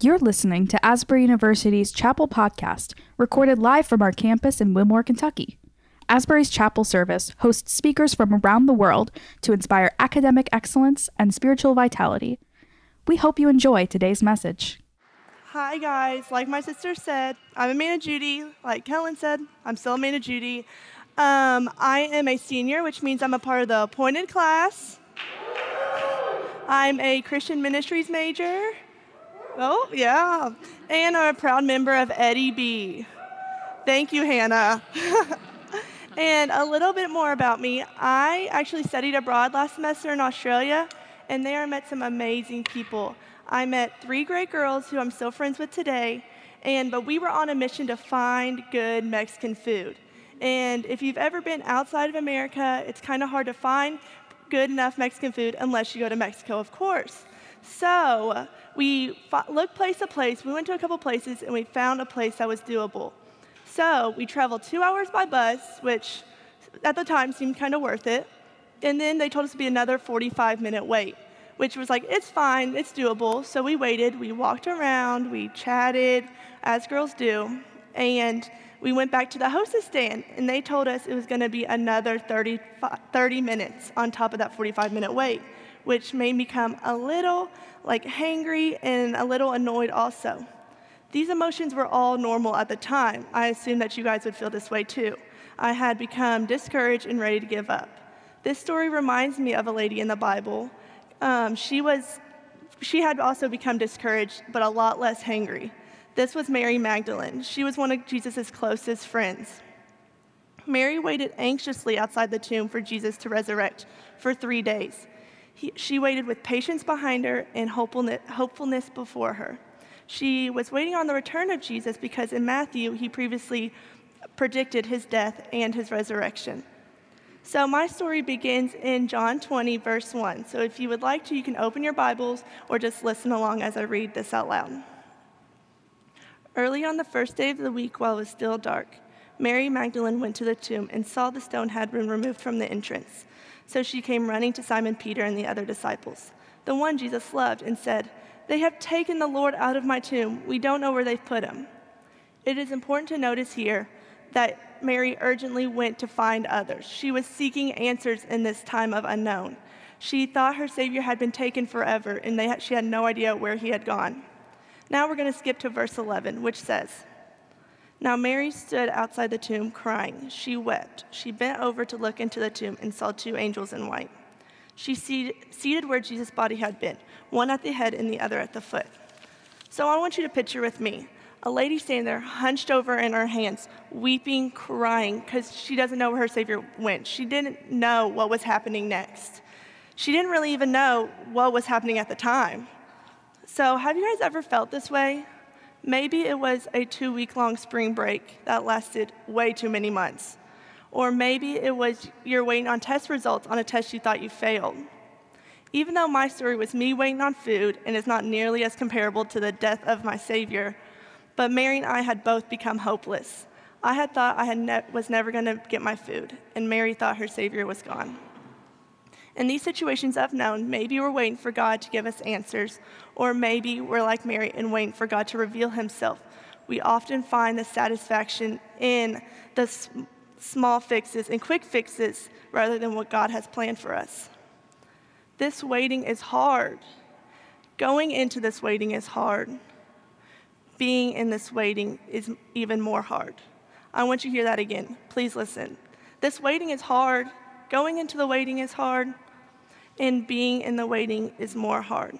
You're listening to Asbury University's Chapel Podcast, recorded live from our campus in Wilmore, Kentucky. Asbury's Chapel Service hosts speakers from around the world to inspire academic excellence and spiritual vitality. We hope you enjoy today's message. Hi, guys. Like my sister said, I'm Amanda Judy. Like Kellen said, I'm still Amanda Judy. Um, I am a senior, which means I'm a part of the appointed class. I'm a Christian ministries major. Oh, yeah. And I'm a proud member of Eddie B. Thank you, Hannah. and a little bit more about me. I actually studied abroad last semester in Australia, and there I met some amazing people. I met three great girls who I'm still friends with today, and but we were on a mission to find good Mexican food. And if you've ever been outside of America, it's kind of hard to find good enough Mexican food unless you go to Mexico, of course. So we looked place to place. We went to a couple places and we found a place that was doable. So we traveled two hours by bus, which at the time seemed kind of worth it. And then they told us to be another 45 minute wait, which was like, it's fine, it's doable. So we waited, we walked around, we chatted, as girls do. And we went back to the hostess stand, and they told us it was going to be another 30, 30 minutes on top of that 45 minute wait, which made me come a little like hangry and a little annoyed also. These emotions were all normal at the time. I assume that you guys would feel this way too. I had become discouraged and ready to give up. This story reminds me of a lady in the Bible. Um, she was, she had also become discouraged, but a lot less hangry. This was Mary Magdalene. She was one of Jesus' closest friends. Mary waited anxiously outside the tomb for Jesus to resurrect for three days. He, she waited with patience behind her and hopefulness, hopefulness before her. She was waiting on the return of Jesus because in Matthew, he previously predicted his death and his resurrection. So, my story begins in John 20, verse 1. So, if you would like to, you can open your Bibles or just listen along as I read this out loud. Early on the first day of the week, while it was still dark, Mary Magdalene went to the tomb and saw the stone had been removed from the entrance. So she came running to Simon Peter and the other disciples, the one Jesus loved, and said, They have taken the Lord out of my tomb. We don't know where they've put him. It is important to notice here that Mary urgently went to find others. She was seeking answers in this time of unknown. She thought her Savior had been taken forever, and she had no idea where he had gone. Now we're going to skip to verse 11, which says Now Mary stood outside the tomb crying. She wept. She bent over to look into the tomb and saw two angels in white. She seated where Jesus' body had been, one at the head and the other at the foot. So I want you to picture with me a lady standing there, hunched over in her hands, weeping, crying, because she doesn't know where her Savior went. She didn't know what was happening next. She didn't really even know what was happening at the time. So, have you guys ever felt this way? Maybe it was a two week long spring break that lasted way too many months. Or maybe it was you're waiting on test results on a test you thought you failed. Even though my story was me waiting on food and is not nearly as comparable to the death of my Savior, but Mary and I had both become hopeless. I had thought I had ne- was never going to get my food, and Mary thought her Savior was gone. In these situations I've known, maybe we're waiting for God to give us answers, or maybe we're like Mary and waiting for God to reveal himself. We often find the satisfaction in the small fixes and quick fixes rather than what God has planned for us. This waiting is hard. Going into this waiting is hard. Being in this waiting is even more hard. I want you to hear that again. Please listen. This waiting is hard. Going into the waiting is hard and being in the waiting is more hard.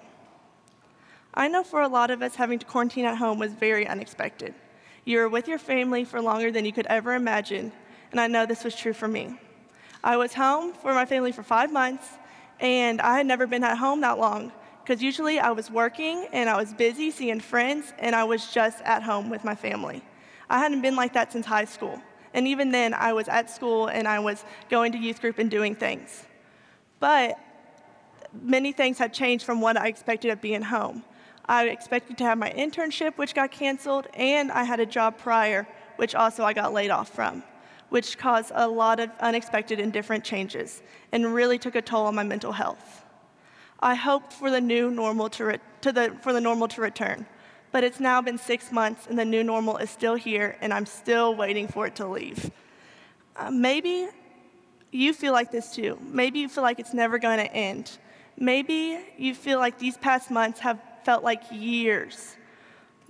I know for a lot of us, having to quarantine at home was very unexpected. You were with your family for longer than you could ever imagine, and I know this was true for me. I was home for my family for five months, and I had never been at home that long because usually I was working and I was busy seeing friends, and I was just at home with my family. I hadn't been like that since high school, and even then, I was at school and I was going to youth group and doing things. But many things had changed from what I expected of being home. I expected to have my internship, which got canceled, and I had a job prior, which also I got laid off from, which caused a lot of unexpected and different changes and really took a toll on my mental health. I hoped for the new normal to, re- to the, for the normal to return, But it's now been six months and the new normal is still here and I'm still waiting for it to leave. Uh, maybe you feel like this too. Maybe you feel like it's never going to end. Maybe you feel like these past months have felt like years.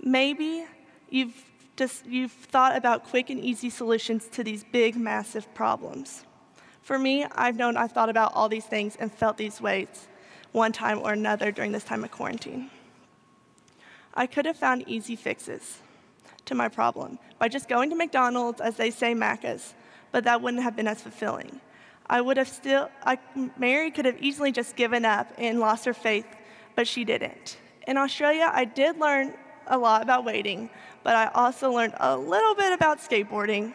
Maybe you've just you've thought about quick and easy solutions to these big massive problems. For me, I've known I've thought about all these things and felt these ways one time or another during this time of quarantine. I could have found easy fixes to my problem by just going to McDonald's, as they say, Macca's, but that wouldn't have been as fulfilling. I would have still, I, Mary could have easily just given up and lost her faith, but she didn't. In Australia, I did learn a lot about waiting, but I also learned a little bit about skateboarding,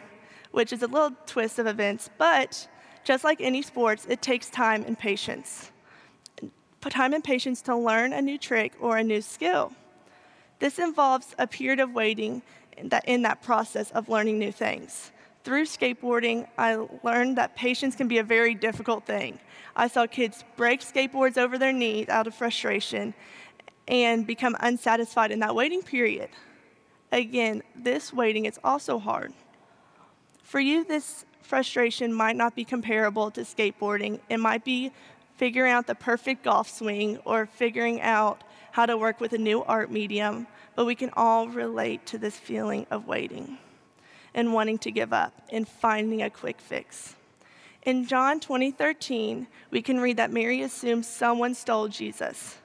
which is a little twist of events. But just like any sports, it takes time and patience. Time and patience to learn a new trick or a new skill. This involves a period of waiting in that, in that process of learning new things. Through skateboarding, I learned that patience can be a very difficult thing. I saw kids break skateboards over their knees out of frustration and become unsatisfied in that waiting period. Again, this waiting is also hard. For you, this frustration might not be comparable to skateboarding. It might be figuring out the perfect golf swing or figuring out how to work with a new art medium, but we can all relate to this feeling of waiting and wanting to give up and finding a quick fix. In John 20:13, we can read that Mary assumes someone stole Jesus.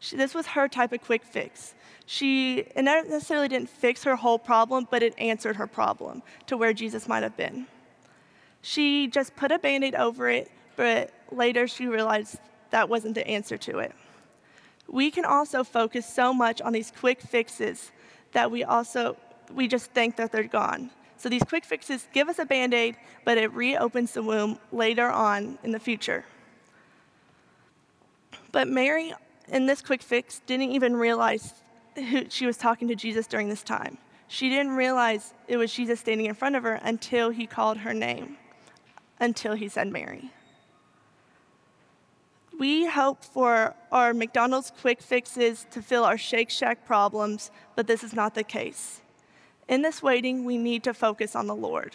She, this was her type of quick fix. She it necessarily didn't fix her whole problem, but it answered her problem to where Jesus might have been. She just put a band aid over it, but later she realized that wasn't the answer to it. We can also focus so much on these quick fixes that we also we just think that they're gone. So these quick fixes give us a band aid, but it reopens the womb later on in the future. But Mary, in this quick fix, didn't even realize who she was talking to Jesus during this time. She didn't realize it was Jesus standing in front of her until he called her name, until he said Mary. We hope for our McDonald's quick fixes to fill our Shake Shack problems, but this is not the case. In this waiting, we need to focus on the Lord.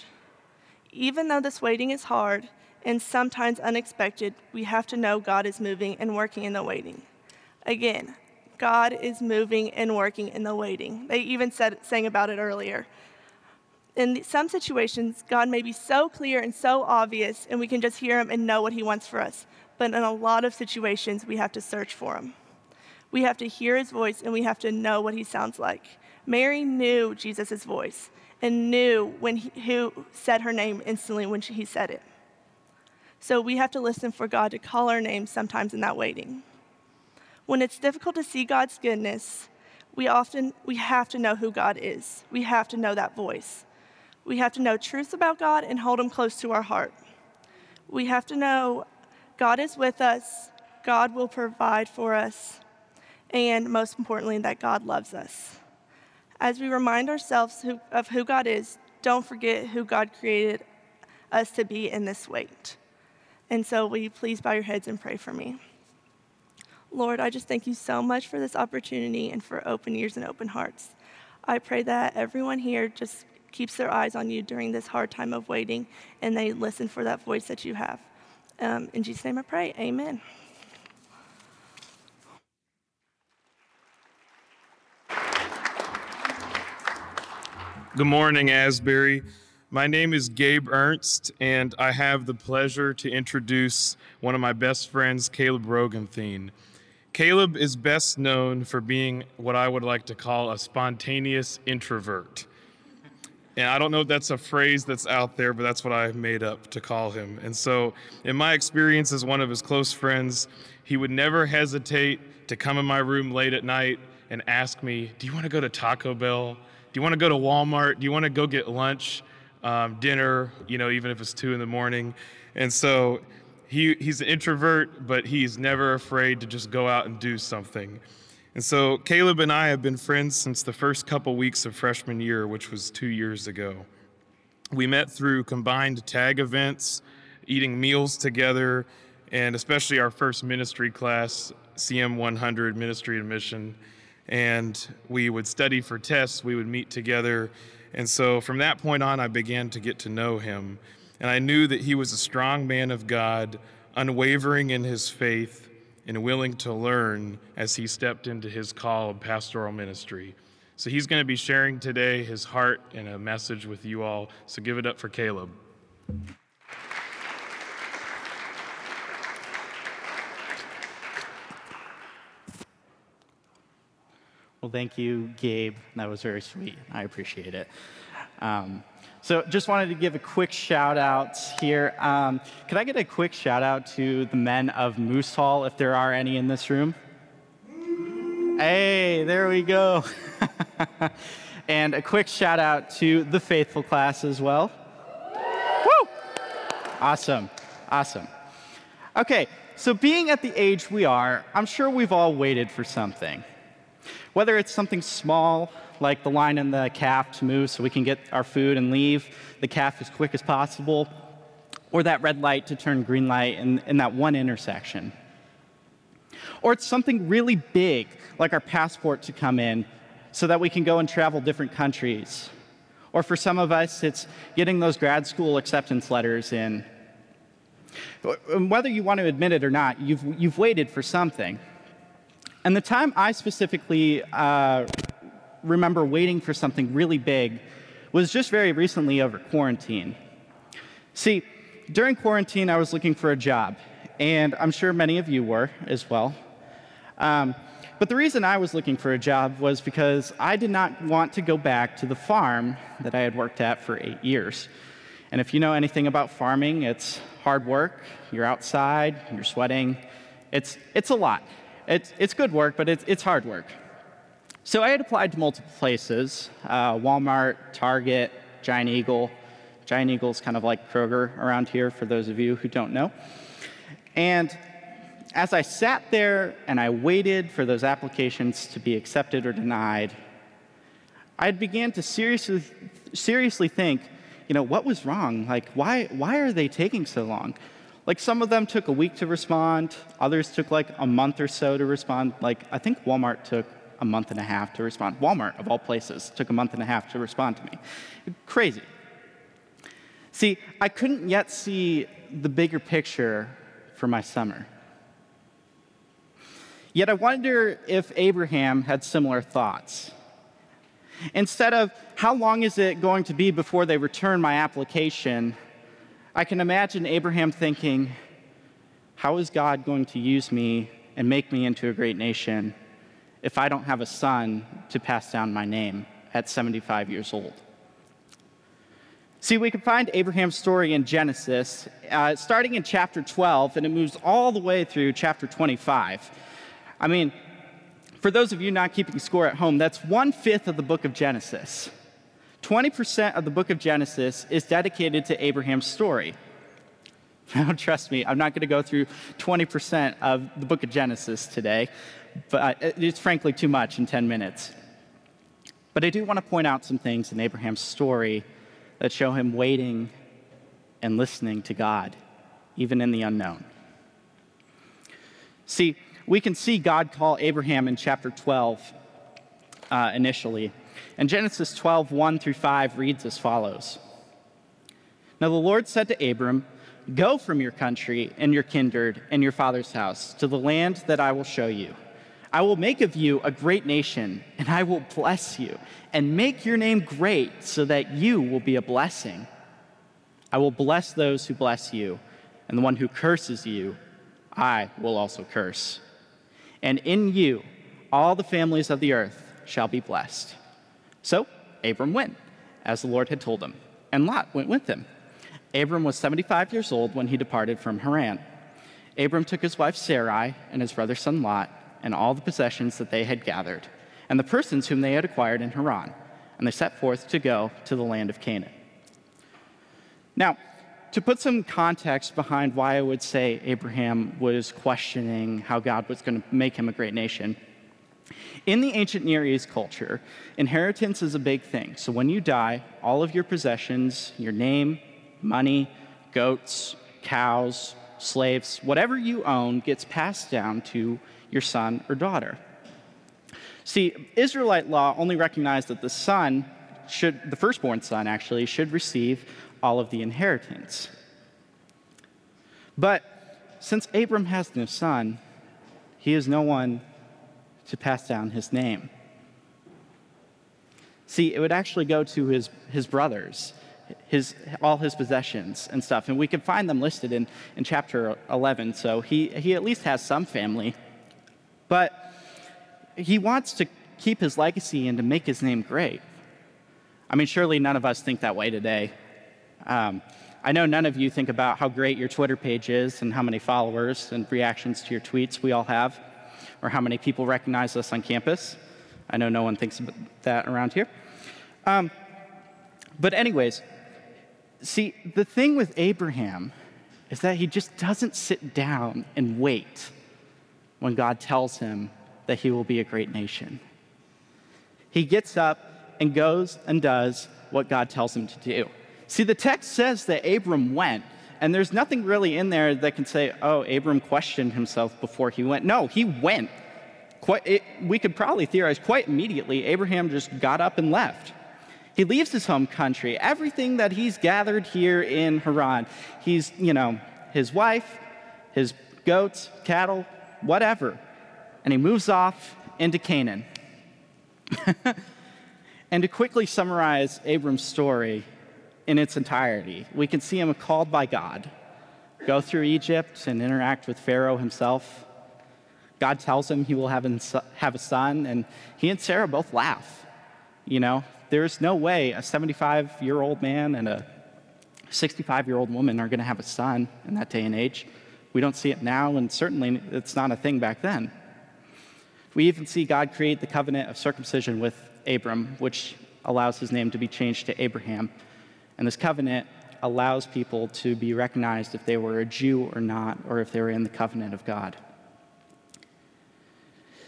Even though this waiting is hard and sometimes unexpected, we have to know God is moving and working in the waiting. Again, God is moving and working in the waiting. They even said sang about it earlier. In some situations, God may be so clear and so obvious, and we can just hear him and know what he wants for us. But in a lot of situations, we have to search for him. We have to hear his voice and we have to know what he sounds like. Mary knew Jesus' voice and knew when he, who said her name instantly when she, he said it. So we have to listen for God to call our name sometimes in that waiting. When it's difficult to see God's goodness, we often we have to know who God is. We have to know that voice. We have to know truths about God and hold him close to our heart. We have to know God is with us, God will provide for us, and most importantly, that God loves us. As we remind ourselves who, of who God is, don't forget who God created us to be in this wait. And so, will you please bow your heads and pray for me? Lord, I just thank you so much for this opportunity and for open ears and open hearts. I pray that everyone here just keeps their eyes on you during this hard time of waiting and they listen for that voice that you have. Um, in Jesus' name I pray. Amen. Good morning, Asbury. My name is Gabe Ernst, and I have the pleasure to introduce one of my best friends, Caleb Rogenthien. Caleb is best known for being what I would like to call a spontaneous introvert. And I don't know if that's a phrase that's out there, but that's what I made up to call him. And so, in my experience as one of his close friends, he would never hesitate to come in my room late at night and ask me, Do you want to go to Taco Bell? Do you want to go to Walmart? Do you want to go get lunch, um, dinner, you know, even if it's two in the morning? And so he, he's an introvert, but he's never afraid to just go out and do something. And so Caleb and I have been friends since the first couple weeks of freshman year, which was two years ago. We met through combined tag events, eating meals together, and especially our first ministry class, CM 100 Ministry and Mission. And we would study for tests, we would meet together. And so from that point on, I began to get to know him. And I knew that he was a strong man of God, unwavering in his faith, and willing to learn as he stepped into his call of pastoral ministry. So he's going to be sharing today his heart and a message with you all. So give it up for Caleb. Well, thank you, Gabe. That was very sweet. I appreciate it. Um, so, just wanted to give a quick shout out here. Um, could I get a quick shout out to the men of Moose Hall, if there are any in this room? Hey, there we go. and a quick shout out to the faithful class as well. Woo! Awesome, awesome. Okay, so being at the age we are, I'm sure we've all waited for something. Whether it's something small, like the line in the caf to move so we can get our food and leave the caf as quick as possible, or that red light to turn green light in, in that one intersection. Or it's something really big, like our passport to come in so that we can go and travel different countries. Or for some of us, it's getting those grad school acceptance letters in. Whether you want to admit it or not, you've, you've waited for something. And the time I specifically uh, remember waiting for something really big was just very recently over quarantine. See, during quarantine, I was looking for a job, and I'm sure many of you were as well. Um, but the reason I was looking for a job was because I did not want to go back to the farm that I had worked at for eight years. And if you know anything about farming, it's hard work. You're outside, you're sweating. It's, it's a lot. It's, it's good work, but it's, it's hard work. So I had applied to multiple places uh, Walmart, Target, Giant Eagle. Giant Eagle is kind of like Kroger around here, for those of you who don't know. And as I sat there and I waited for those applications to be accepted or denied, I began to seriously, seriously think, you know, what was wrong? Like, why, why are they taking so long? Like some of them took a week to respond, others took like a month or so to respond. Like I think Walmart took a month and a half to respond. Walmart, of all places, took a month and a half to respond to me. Crazy. See, I couldn't yet see the bigger picture for my summer. Yet I wonder if Abraham had similar thoughts. Instead of, how long is it going to be before they return my application? I can imagine Abraham thinking, How is God going to use me and make me into a great nation if I don't have a son to pass down my name at 75 years old? See, we can find Abraham's story in Genesis, uh, starting in chapter 12, and it moves all the way through chapter 25. I mean, for those of you not keeping score at home, that's one fifth of the book of Genesis. 20% of the book of Genesis is dedicated to Abraham's story. Now, trust me, I'm not going to go through 20% of the book of Genesis today, but it's frankly too much in 10 minutes. But I do want to point out some things in Abraham's story that show him waiting and listening to God, even in the unknown. See, we can see God call Abraham in chapter 12 uh, initially. And Genesis 12, 1 through 5 reads as follows Now the Lord said to Abram, Go from your country and your kindred and your father's house to the land that I will show you. I will make of you a great nation, and I will bless you, and make your name great, so that you will be a blessing. I will bless those who bless you, and the one who curses you, I will also curse. And in you, all the families of the earth shall be blessed. So Abram went, as the Lord had told him, and Lot went with him. Abram was 75 years old when he departed from Haran. Abram took his wife Sarai and his brother son Lot and all the possessions that they had gathered, and the persons whom they had acquired in Haran, and they set forth to go to the land of Canaan. Now, to put some context behind why I would say Abraham was questioning how God was going to make him a great nation, in the ancient Near East culture, inheritance is a big thing. So when you die, all of your possessions, your name, money, goats, cows, slaves, whatever you own gets passed down to your son or daughter. See, Israelite law only recognized that the son should, the firstborn son actually, should receive all of the inheritance. But since Abram has no son, he has no one to pass down his name. See, it would actually go to his, his brothers, his, all his possessions and stuff. And we can find them listed in, in chapter 11. So he, he at least has some family. But he wants to keep his legacy and to make his name great. I mean, surely none of us think that way today. Um, I know none of you think about how great your Twitter page is and how many followers and reactions to your tweets we all have, or how many people recognize us on campus. I know no one thinks about that around here. Um, but, anyways, see, the thing with Abraham is that he just doesn't sit down and wait when God tells him that he will be a great nation. He gets up and goes and does what God tells him to do. See, the text says that Abram went, and there's nothing really in there that can say, oh, Abram questioned himself before he went. No, he went. Quite, it, we could probably theorize quite immediately, Abraham just got up and left. He leaves his home country, everything that he's gathered here in Haran. He's, you know, his wife, his goats, cattle, whatever and he moves off into Canaan. and to quickly summarize Abram's story in its entirety, we can see him called by God, go through Egypt and interact with Pharaoh himself. God tells him he will have, have a son, and he and Sarah both laugh. You know, there's no way a 75 year old man and a 65 year old woman are going to have a son in that day and age. We don't see it now, and certainly it's not a thing back then. We even see God create the covenant of circumcision with Abram, which allows his name to be changed to Abraham. And this covenant allows people to be recognized if they were a Jew or not, or if they were in the covenant of God.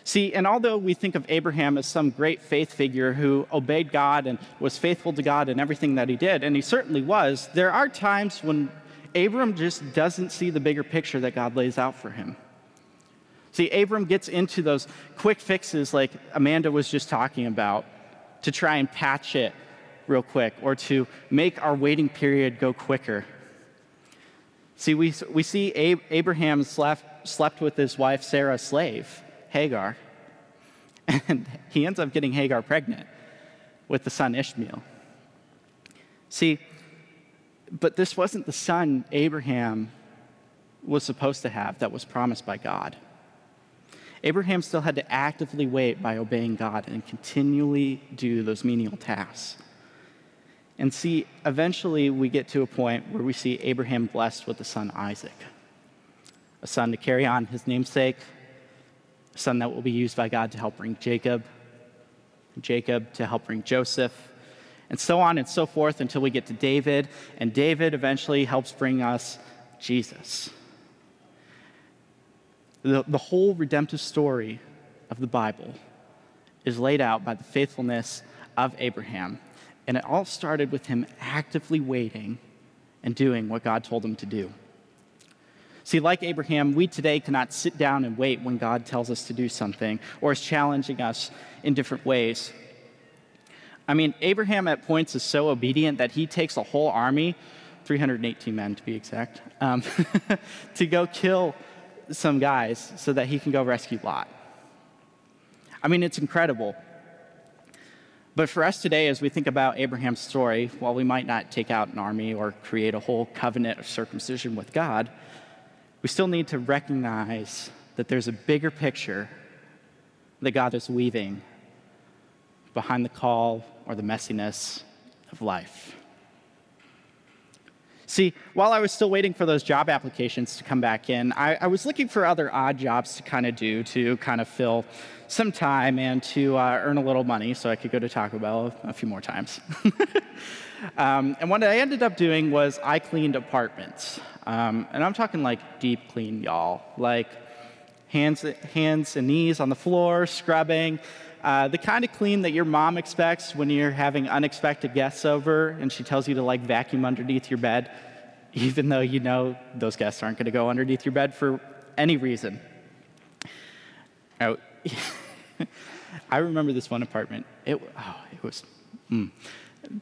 See, and although we think of Abraham as some great faith figure who obeyed God and was faithful to God in everything that he did, and he certainly was, there are times when Abram just doesn't see the bigger picture that God lays out for him. See, Abram gets into those quick fixes like Amanda was just talking about to try and patch it real quick or to make our waiting period go quicker. See, we, we see Ab- Abraham slept, slept with his wife Sarah's slave, Hagar, and he ends up getting Hagar pregnant with the son Ishmael. See, but this wasn't the son Abraham was supposed to have that was promised by God. Abraham still had to actively wait by obeying God and continually do those menial tasks. And see, eventually we get to a point where we see Abraham blessed with a son, Isaac, a son to carry on his namesake, a son that will be used by God to help bring Jacob, Jacob to help bring Joseph, and so on and so forth until we get to David, and David eventually helps bring us Jesus. The, the whole redemptive story of the Bible is laid out by the faithfulness of Abraham. And it all started with him actively waiting and doing what God told him to do. See, like Abraham, we today cannot sit down and wait when God tells us to do something or is challenging us in different ways. I mean, Abraham at points is so obedient that he takes a whole army, 318 men to be exact, um, to go kill some guys so that he can go rescue Lot. I mean, it's incredible. But for us today, as we think about Abraham's story, while we might not take out an army or create a whole covenant of circumcision with God, we still need to recognize that there's a bigger picture that God is weaving behind the call or the messiness of life. See, while I was still waiting for those job applications to come back in, I, I was looking for other odd jobs to kind of do to kind of fill some time and to uh, earn a little money so I could go to Taco Bell a, few more times. um, and what I ended up doing was I cleaned apartments. Um, and I'm talking like deep clean, y'all. Like hands, hands and knees on the floor, scrubbing. Uh, the kind of clean that your mom expects when you're having unexpected guests over and she tells you to like vacuum underneath your bed, even though you know those guests aren't going to go underneath your bed for any reason. Oh, I remember this one apartment. It, oh, it was, mm.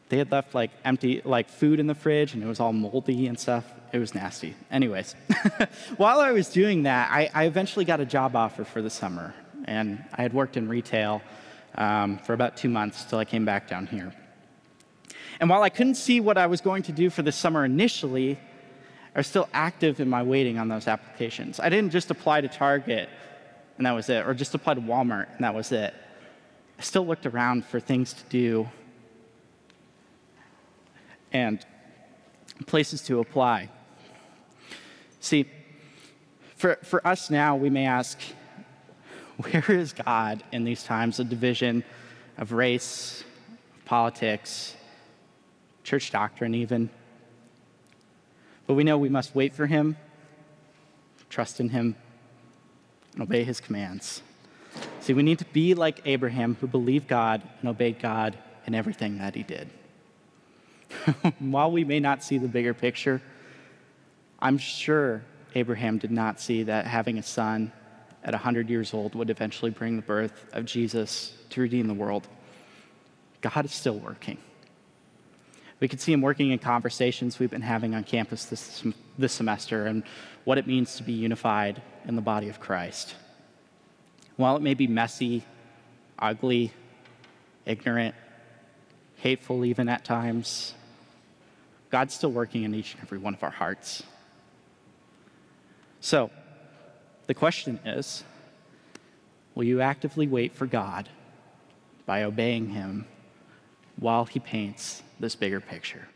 they had left like empty, like food in the fridge and it was all moldy and stuff. It was nasty. Anyways, while I was doing that, I, I, eventually got a job offer for the summer. And I had worked in retail um, for about two months till I came back down here. And while I couldn't see what I was going to do for the summer initially, I was still active in my waiting on those applications. I didn't just apply to Target and that was it, or just apply to Walmart and that was it. I still looked around for things to do and places to apply. See, for, for us now, we may ask, where is God in these times of division, of race, of politics, church doctrine, even? But we know we must wait for Him, trust in Him, and obey His commands. See, we need to be like Abraham, who believed God and obeyed God in everything that he did. While we may not see the bigger picture, I'm sure Abraham did not see that having a son at 100 years old would eventually bring the birth of Jesus to redeem the world. God is still working. We can see him working in conversations we've been having on campus this, this semester and what it means to be unified in the body of Christ. While it may be messy, ugly, ignorant, hateful even at times, God's still working in each and every one of our hearts. So, the question is will you actively wait for God by obeying Him while He paints this bigger picture?